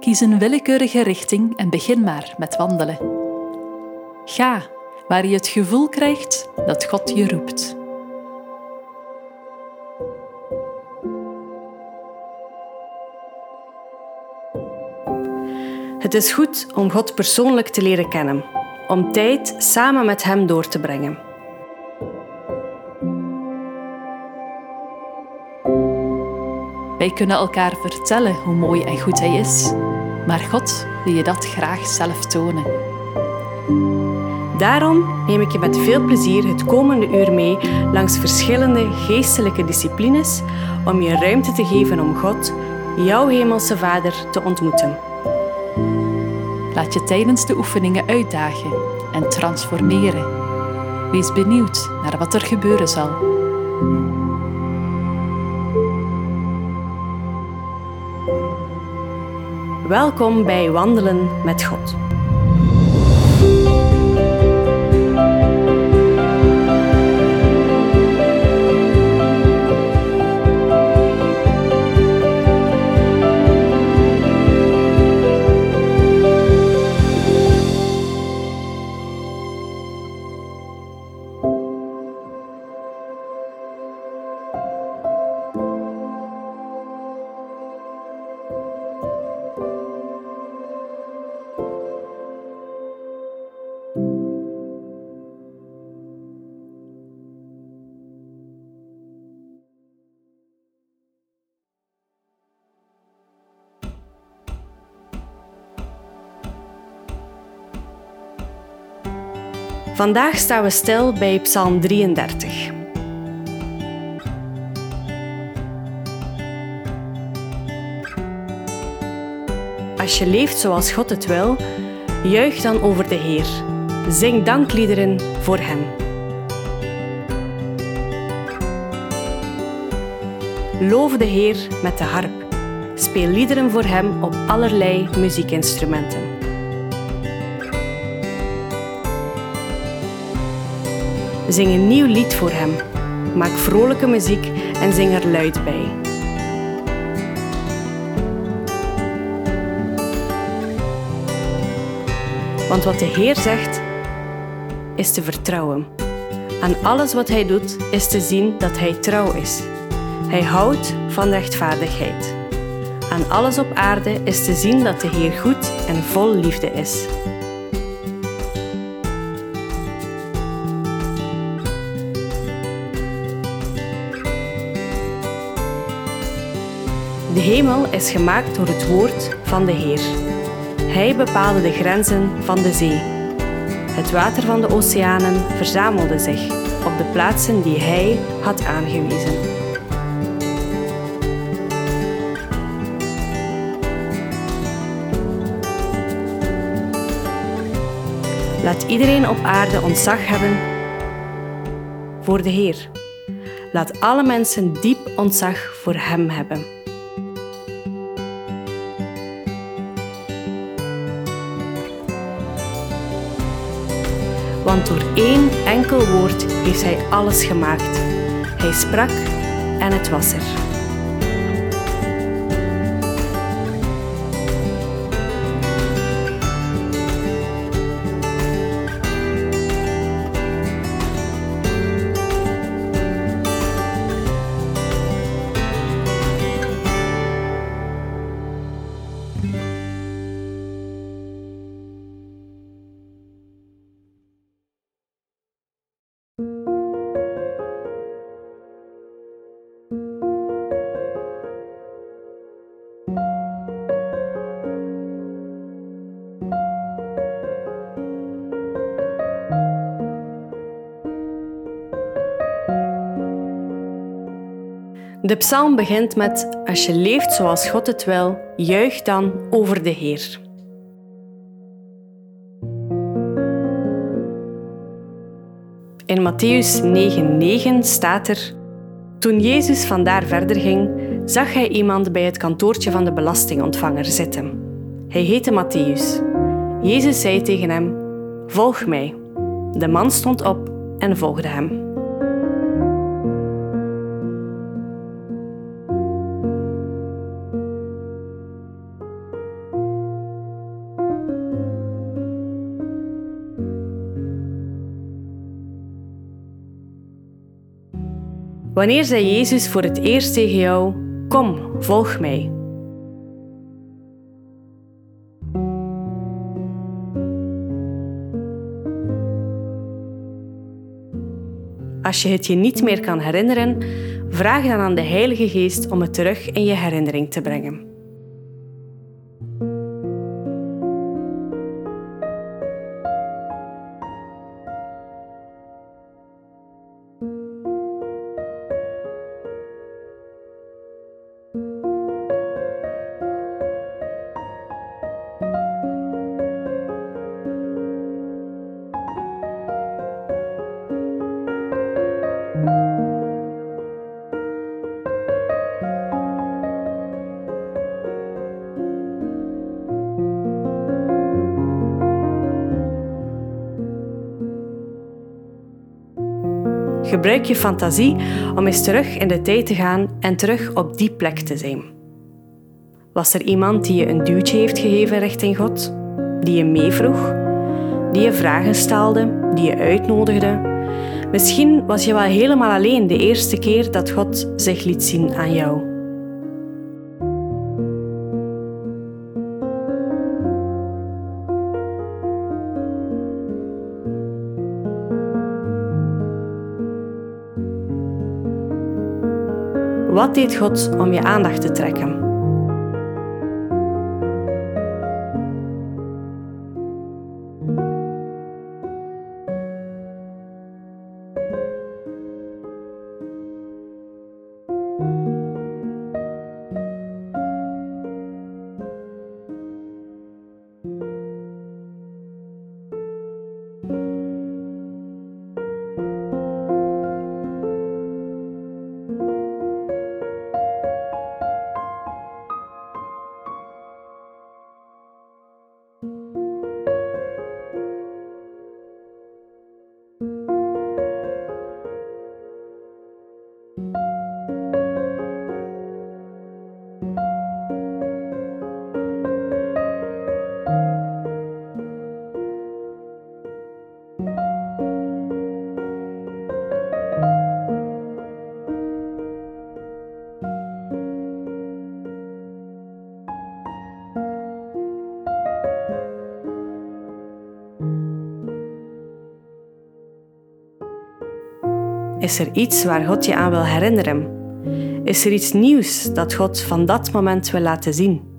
Kies een willekeurige richting en begin maar met wandelen. Ga waar je het gevoel krijgt dat God je roept. Het is goed om God persoonlijk te leren kennen, om tijd samen met Hem door te brengen. Wij kunnen elkaar vertellen hoe mooi en goed Hij is, maar God wil je dat graag zelf tonen. Daarom neem ik je met veel plezier het komende uur mee langs verschillende geestelijke disciplines om je ruimte te geven om God, jouw Hemelse Vader, te ontmoeten. Laat je tijdens de oefeningen uitdagen en transformeren. Wees benieuwd naar wat er gebeuren zal. Welkom bij Wandelen met God. Vandaag staan we stil bij Psalm 33. Als je leeft zoals God het wil, juich dan over de Heer. Zing dankliederen voor Hem. Loof de Heer met de harp. Speel liederen voor Hem op allerlei muziekinstrumenten. Zing een nieuw lied voor Hem. Maak vrolijke muziek en zing er luid bij. Want wat de Heer zegt, is te vertrouwen. Aan alles wat Hij doet, is te zien dat Hij trouw is. Hij houdt van rechtvaardigheid. Aan alles op aarde is te zien dat de Heer goed en vol liefde is. Hemel is gemaakt door het woord van de Heer. Hij bepaalde de grenzen van de zee. Het water van de oceanen verzamelde zich op de plaatsen die Hij had aangewezen. Laat iedereen op aarde ontzag hebben voor de Heer. Laat alle mensen diep ontzag voor Hem hebben. Want door één enkel woord heeft Hij alles gemaakt. Hij sprak en het was er. De psalm begint met: Als je leeft zoals God het wil, juich dan over de Heer. In Matthäus 9:9 staat er: Toen Jezus vandaar verder ging, zag hij iemand bij het kantoortje van de belastingontvanger zitten. Hij heette Matthäus. Jezus zei tegen hem: Volg mij. De man stond op en volgde hem. Wanneer zei Jezus voor het eerst tegen jou: Kom, volg mij? Als je het je niet meer kan herinneren, vraag dan aan de Heilige Geest om het terug in je herinnering te brengen. Gebruik je fantasie om eens terug in de tijd te gaan en terug op die plek te zijn. Was er iemand die je een duwtje heeft gegeven richting God? Die je meevroeg? Die je vragen stelde? Die je uitnodigde? Misschien was je wel helemaal alleen de eerste keer dat God zich liet zien aan jou. Wat deed God om je aandacht te trekken? Is er iets waar God je aan wil herinneren? Is er iets nieuws dat God van dat moment wil laten zien?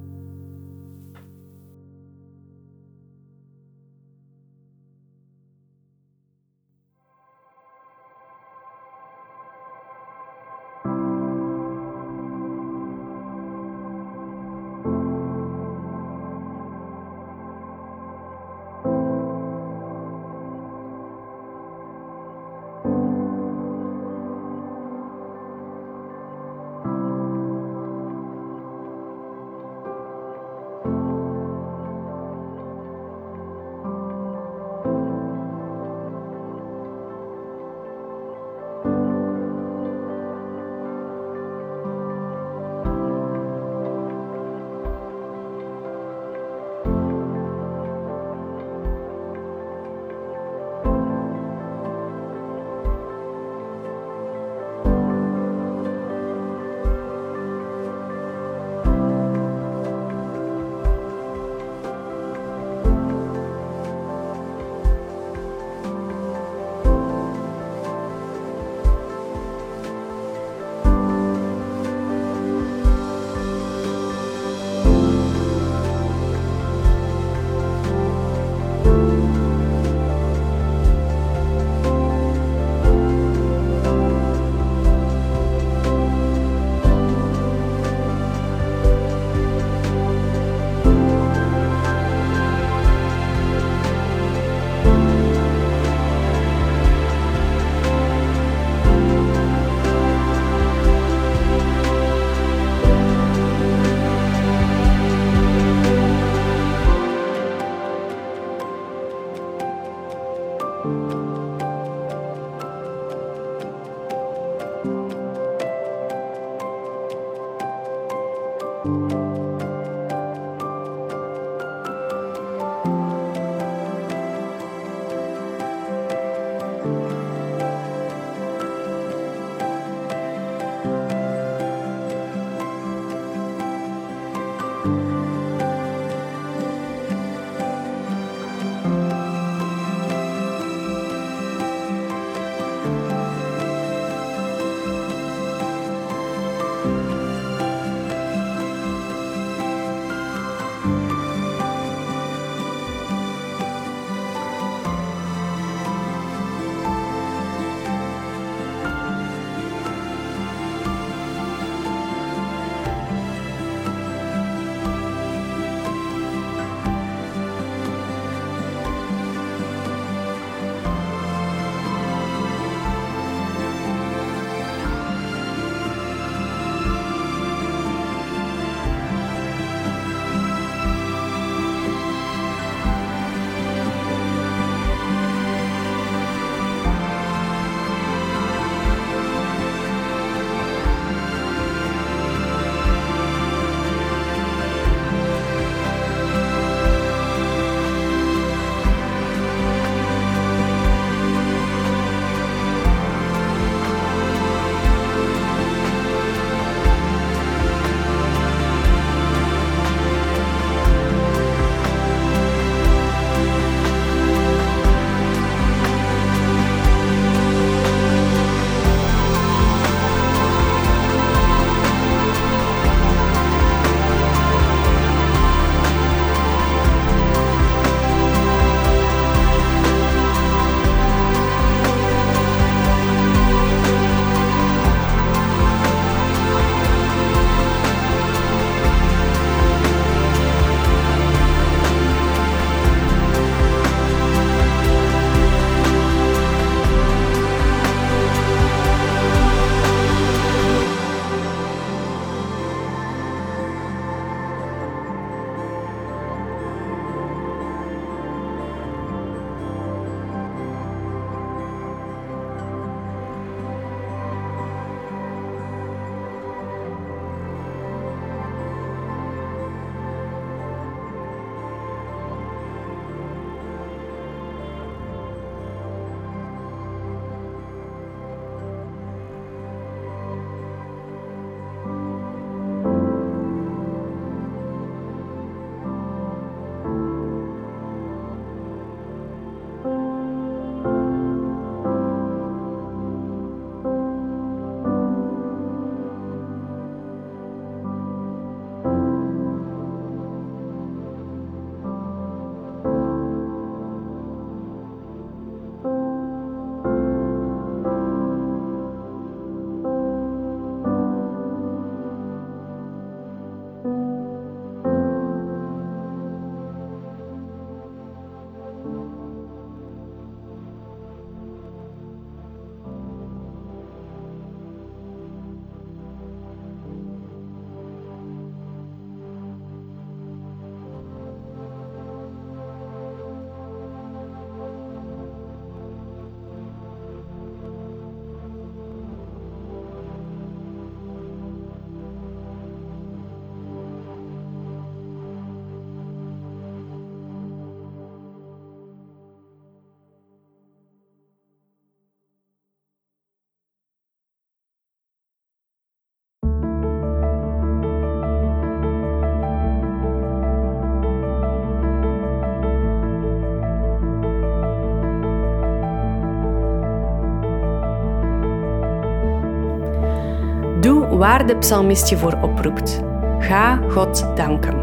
Waar de psalmist je voor oproept. Ga God danken.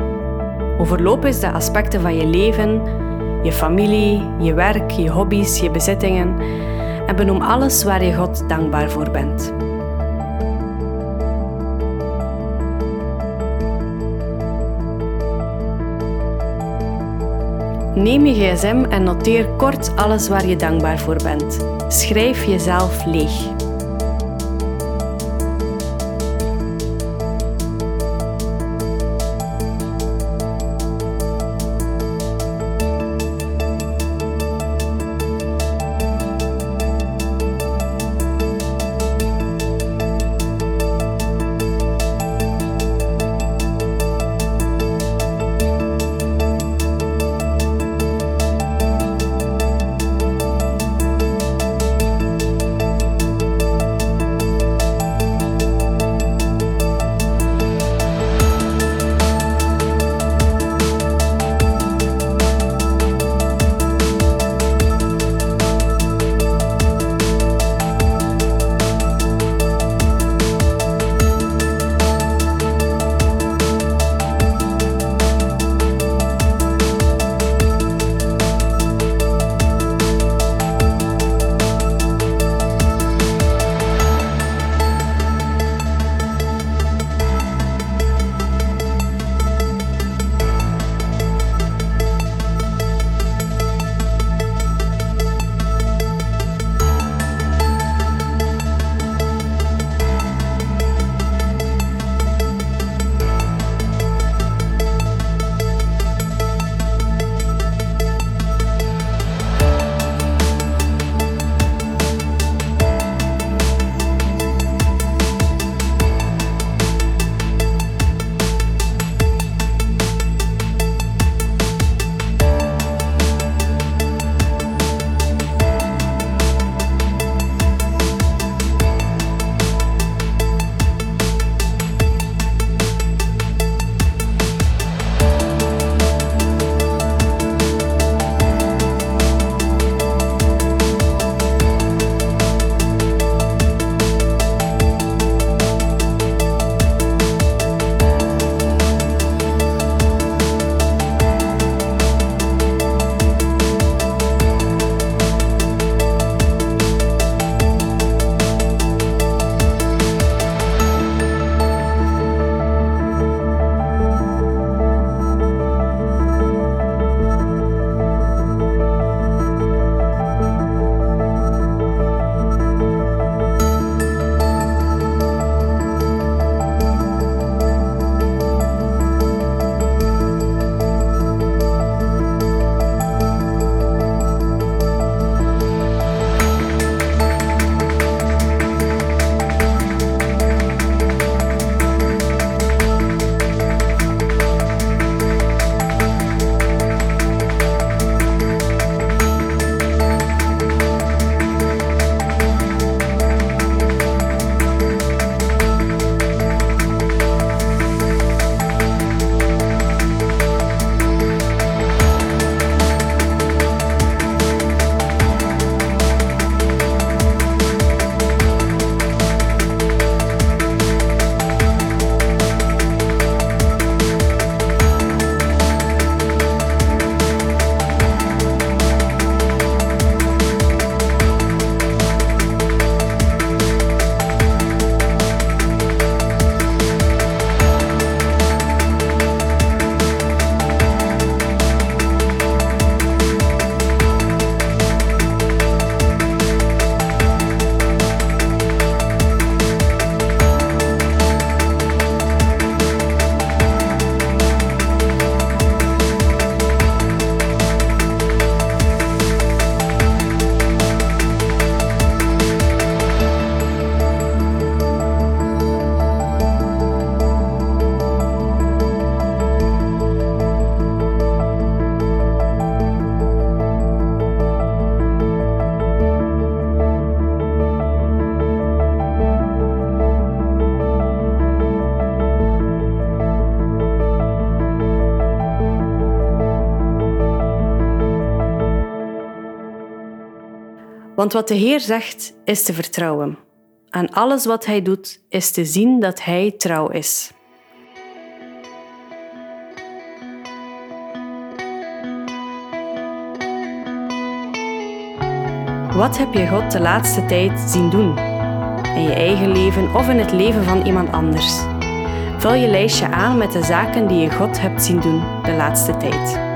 Overloop eens de aspecten van je leven, je familie, je werk, je hobby's, je bezittingen en benoem alles waar je God dankbaar voor bent. Neem je gsm en noteer kort alles waar je dankbaar voor bent. Schrijf jezelf leeg. Want wat de Heer zegt, is te vertrouwen. Aan alles wat Hij doet is te zien dat Hij trouw is. Wat heb je God de laatste tijd zien doen? In je eigen leven of in het leven van iemand anders? Vul je lijstje aan met de zaken die je God hebt zien doen de laatste tijd.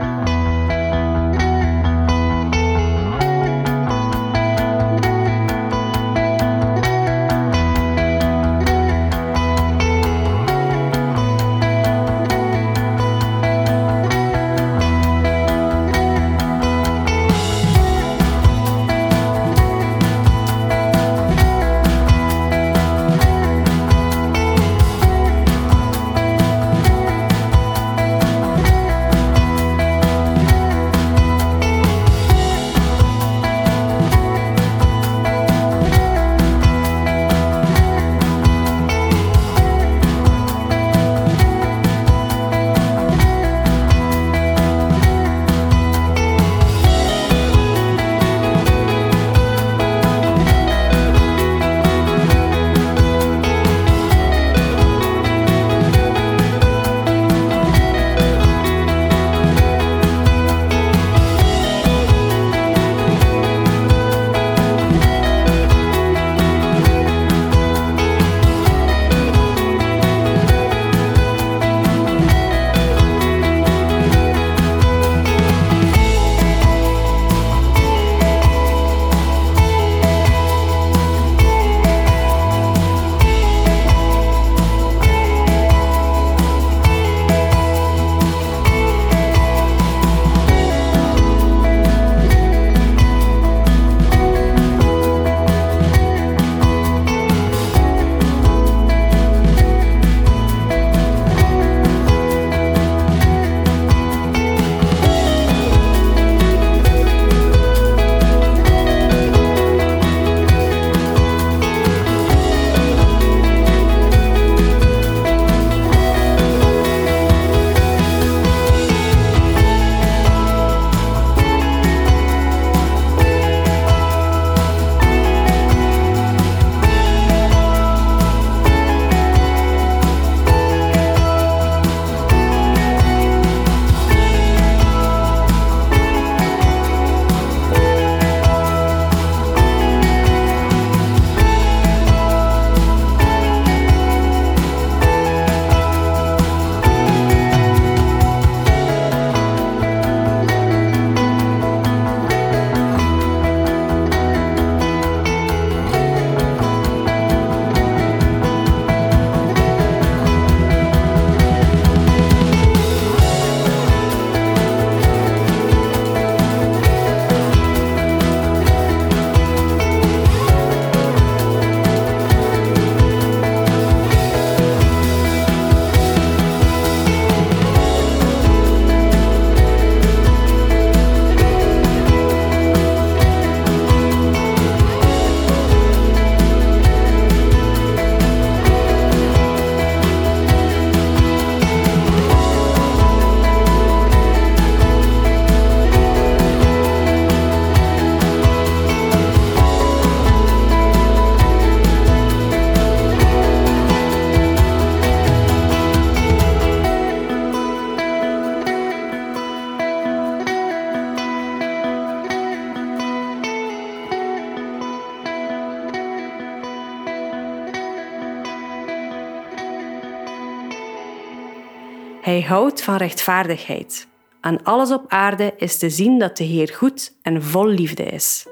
Hij houdt van rechtvaardigheid. Aan alles op aarde is te zien dat de Heer goed en vol liefde is.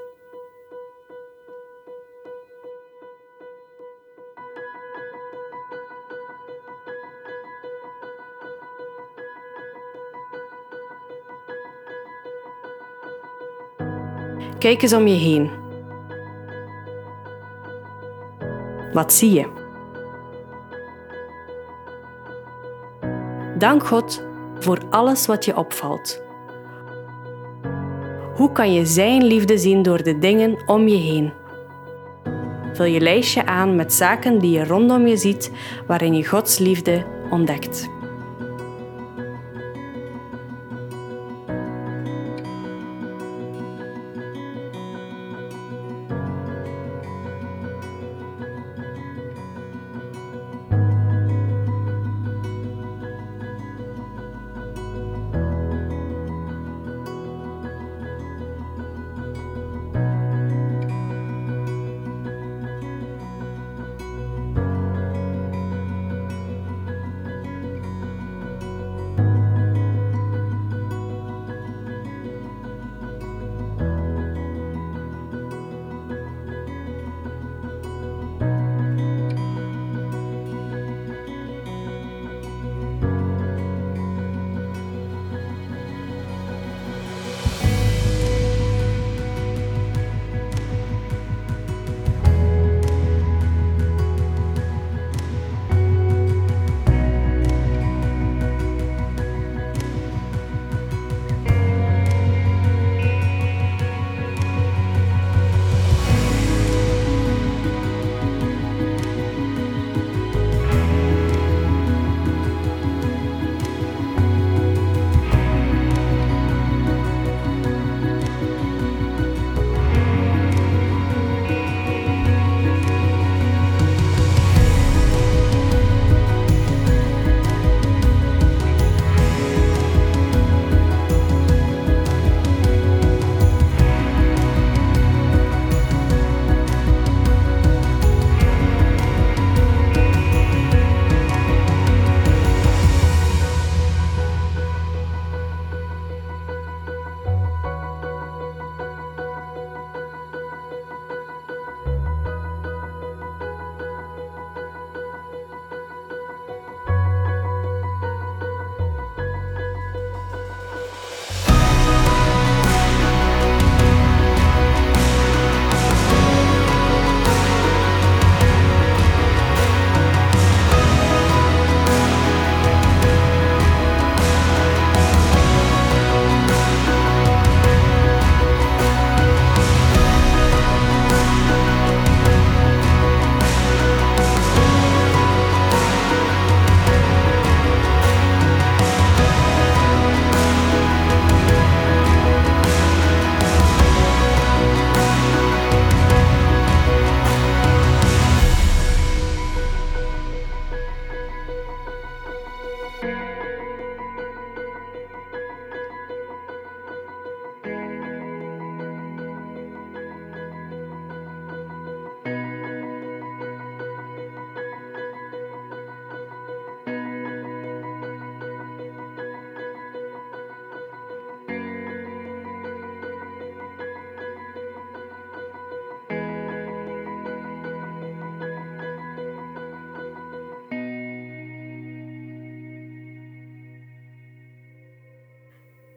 Kijk eens om je heen. Wat zie je? Dank God voor alles wat je opvalt. Hoe kan je Zijn liefde zien door de dingen om je heen? Vul je lijstje aan met zaken die je rondom je ziet waarin je Gods liefde ontdekt.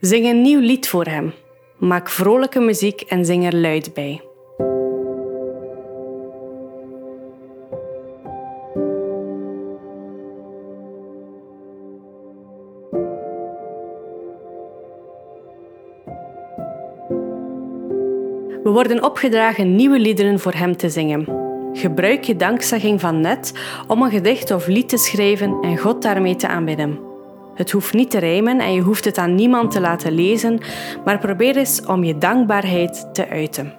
Zing een nieuw lied voor Hem. Maak vrolijke muziek en zing er luid bij. We worden opgedragen nieuwe liederen voor Hem te zingen. Gebruik je dankzegging van net om een gedicht of lied te schrijven en God daarmee te aanbidden. Het hoeft niet te rijmen en je hoeft het aan niemand te laten lezen, maar probeer eens om je dankbaarheid te uiten.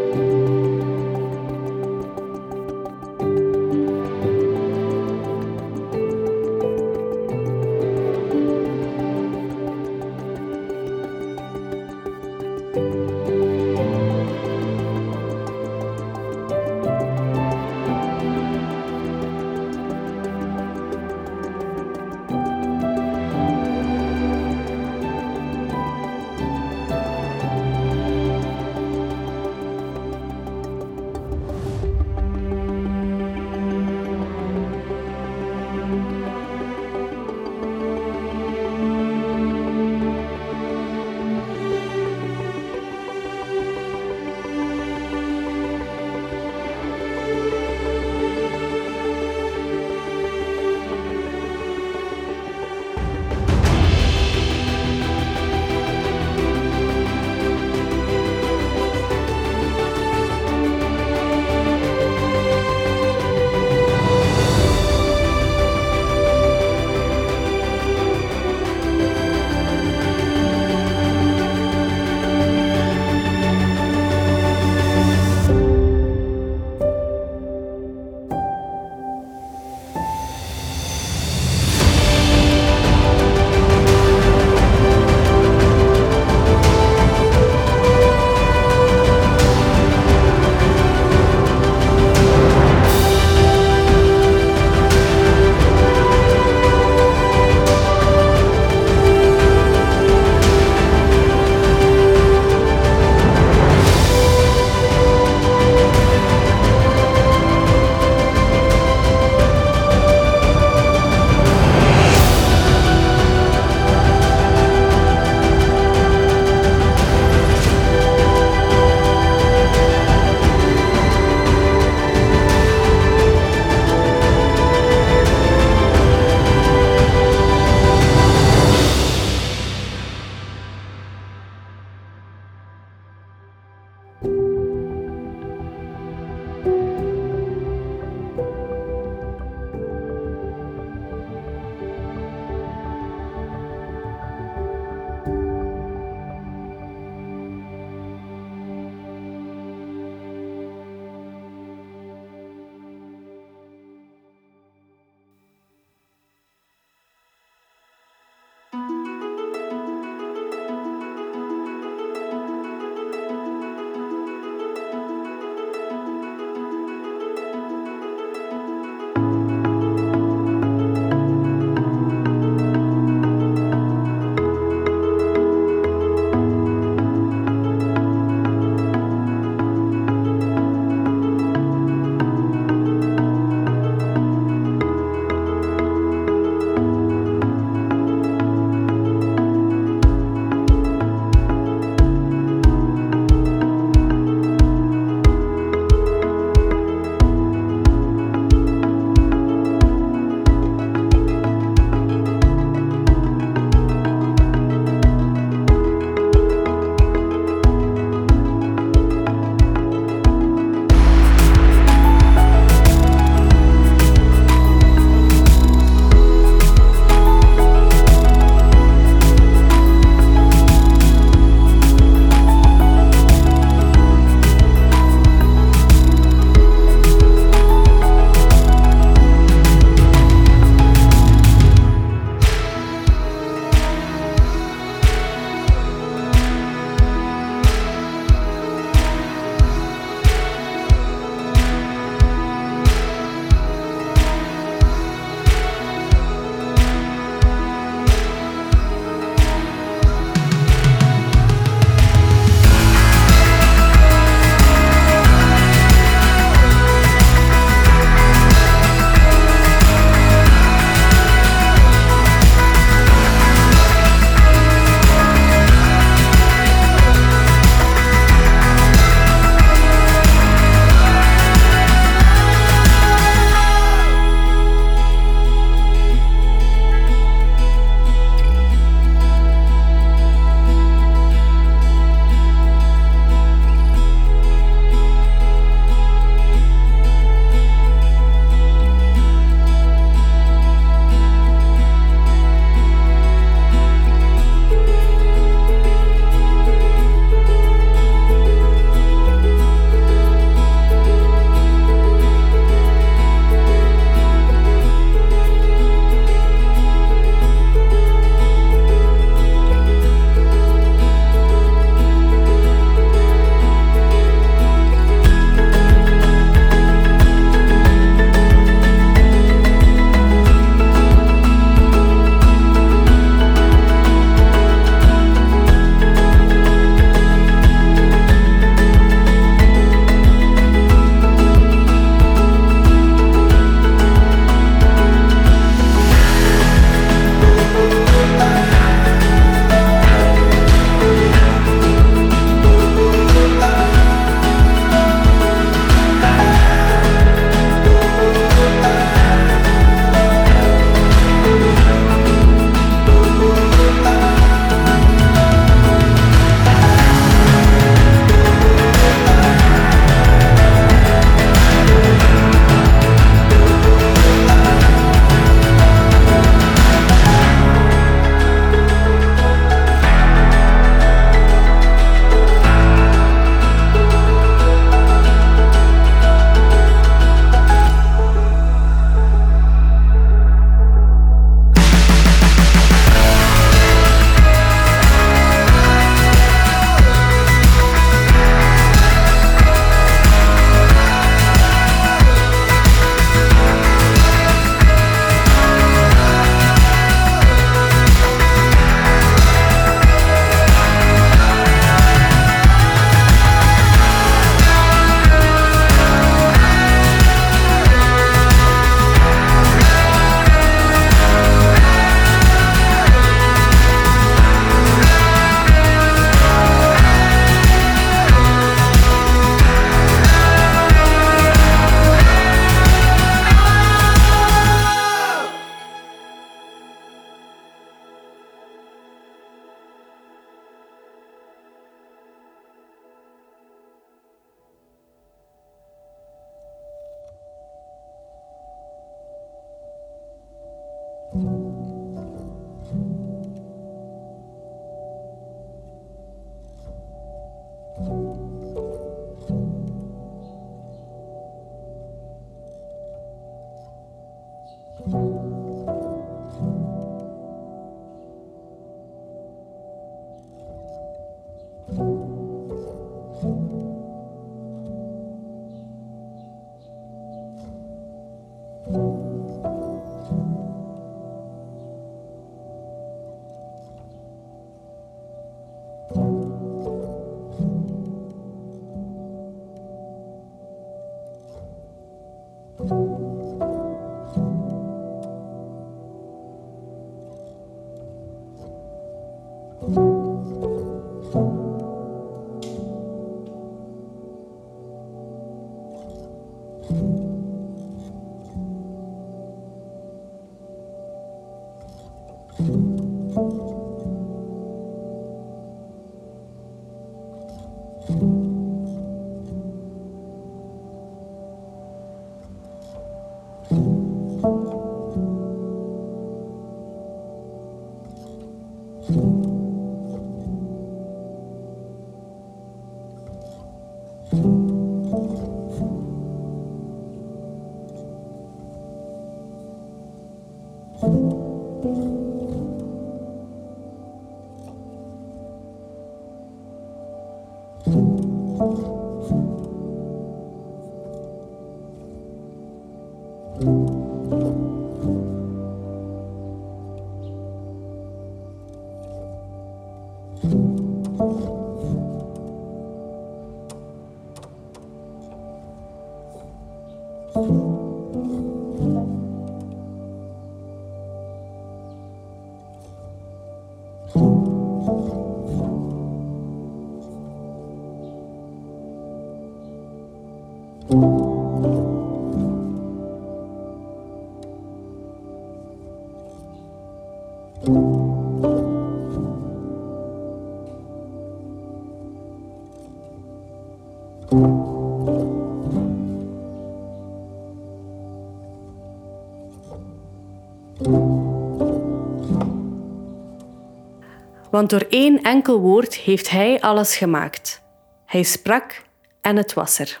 Want door één enkel woord heeft Hij alles gemaakt. Hij sprak en het was er.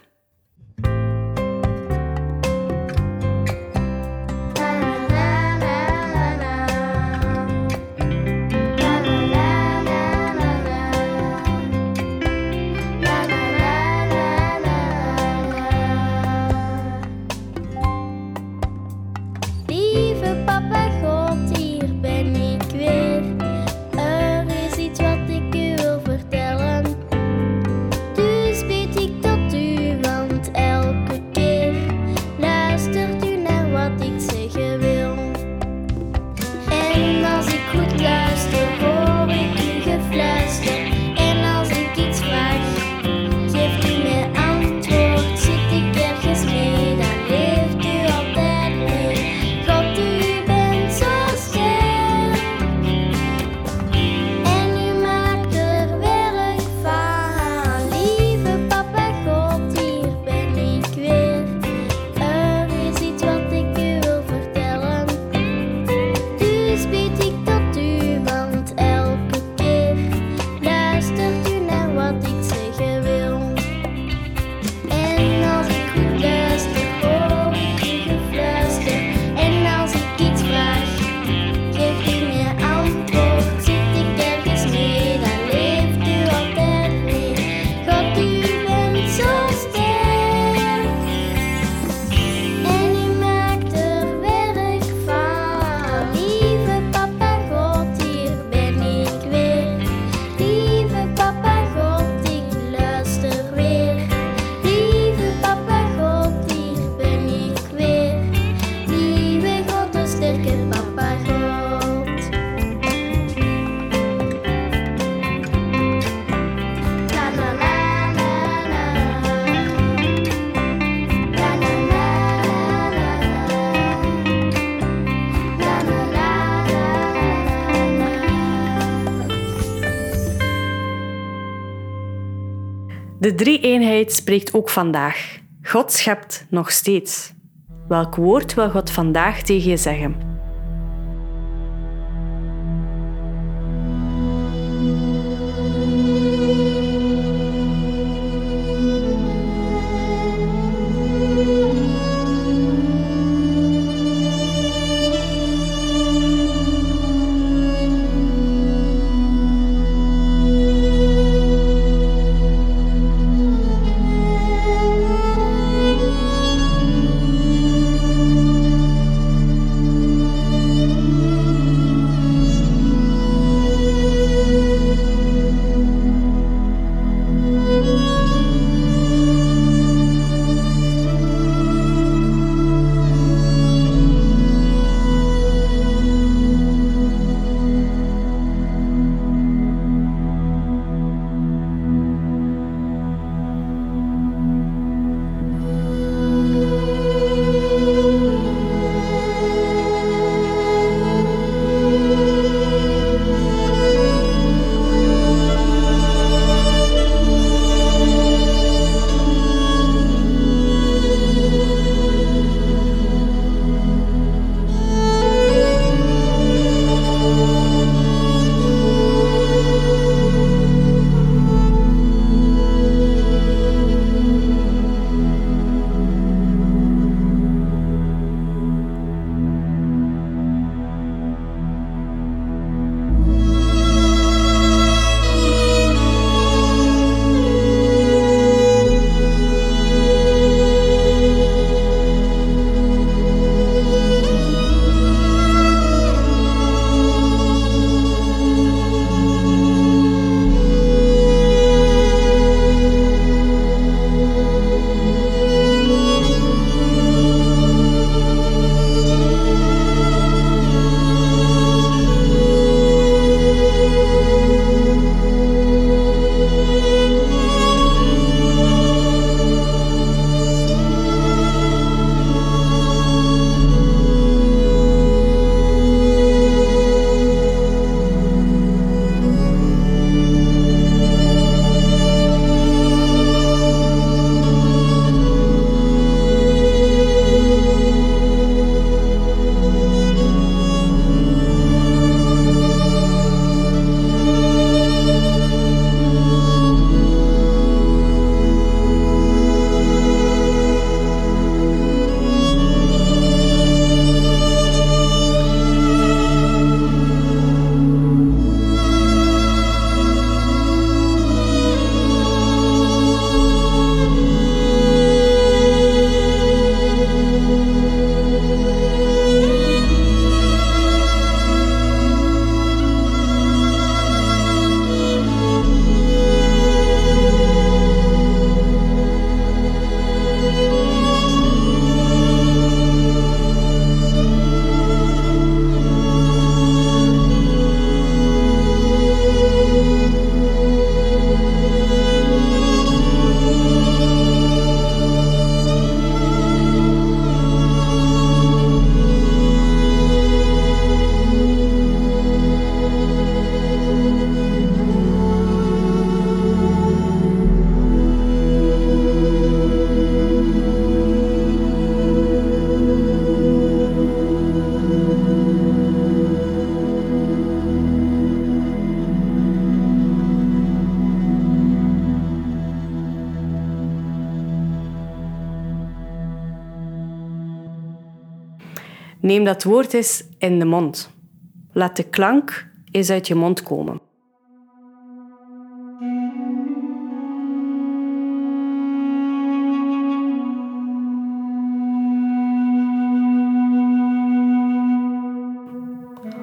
De drie-eenheid spreekt ook vandaag. God schept nog steeds. Welk woord wil God vandaag tegen je zeggen? Neem dat woord eens in de mond. Laat de klank eens uit je mond komen.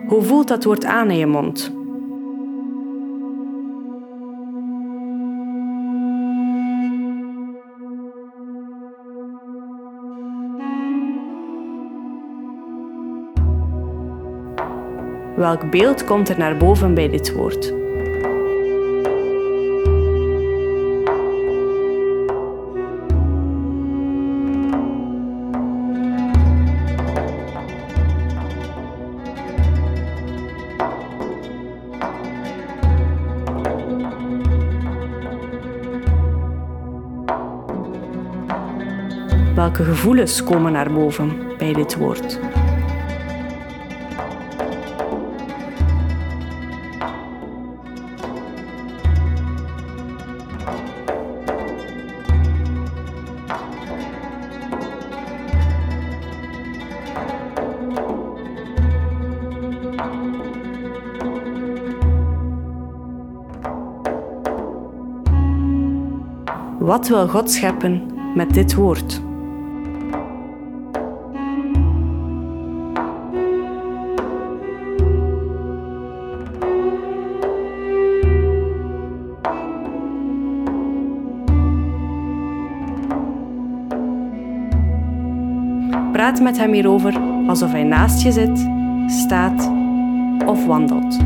Hoe voelt dat woord aan in je mond? Welk beeld komt er naar boven bij dit woord? Welke gevoelens komen naar boven bij dit woord? Wil God scheppen met dit woord? Praat met hem hierover alsof hij naast je zit, staat of wandelt.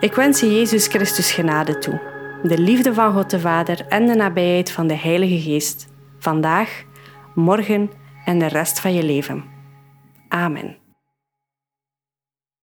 Ik wens je Jezus Christus genade toe, de liefde van God de Vader en de nabijheid van de Heilige Geest, vandaag, morgen en de rest van je leven. Amen.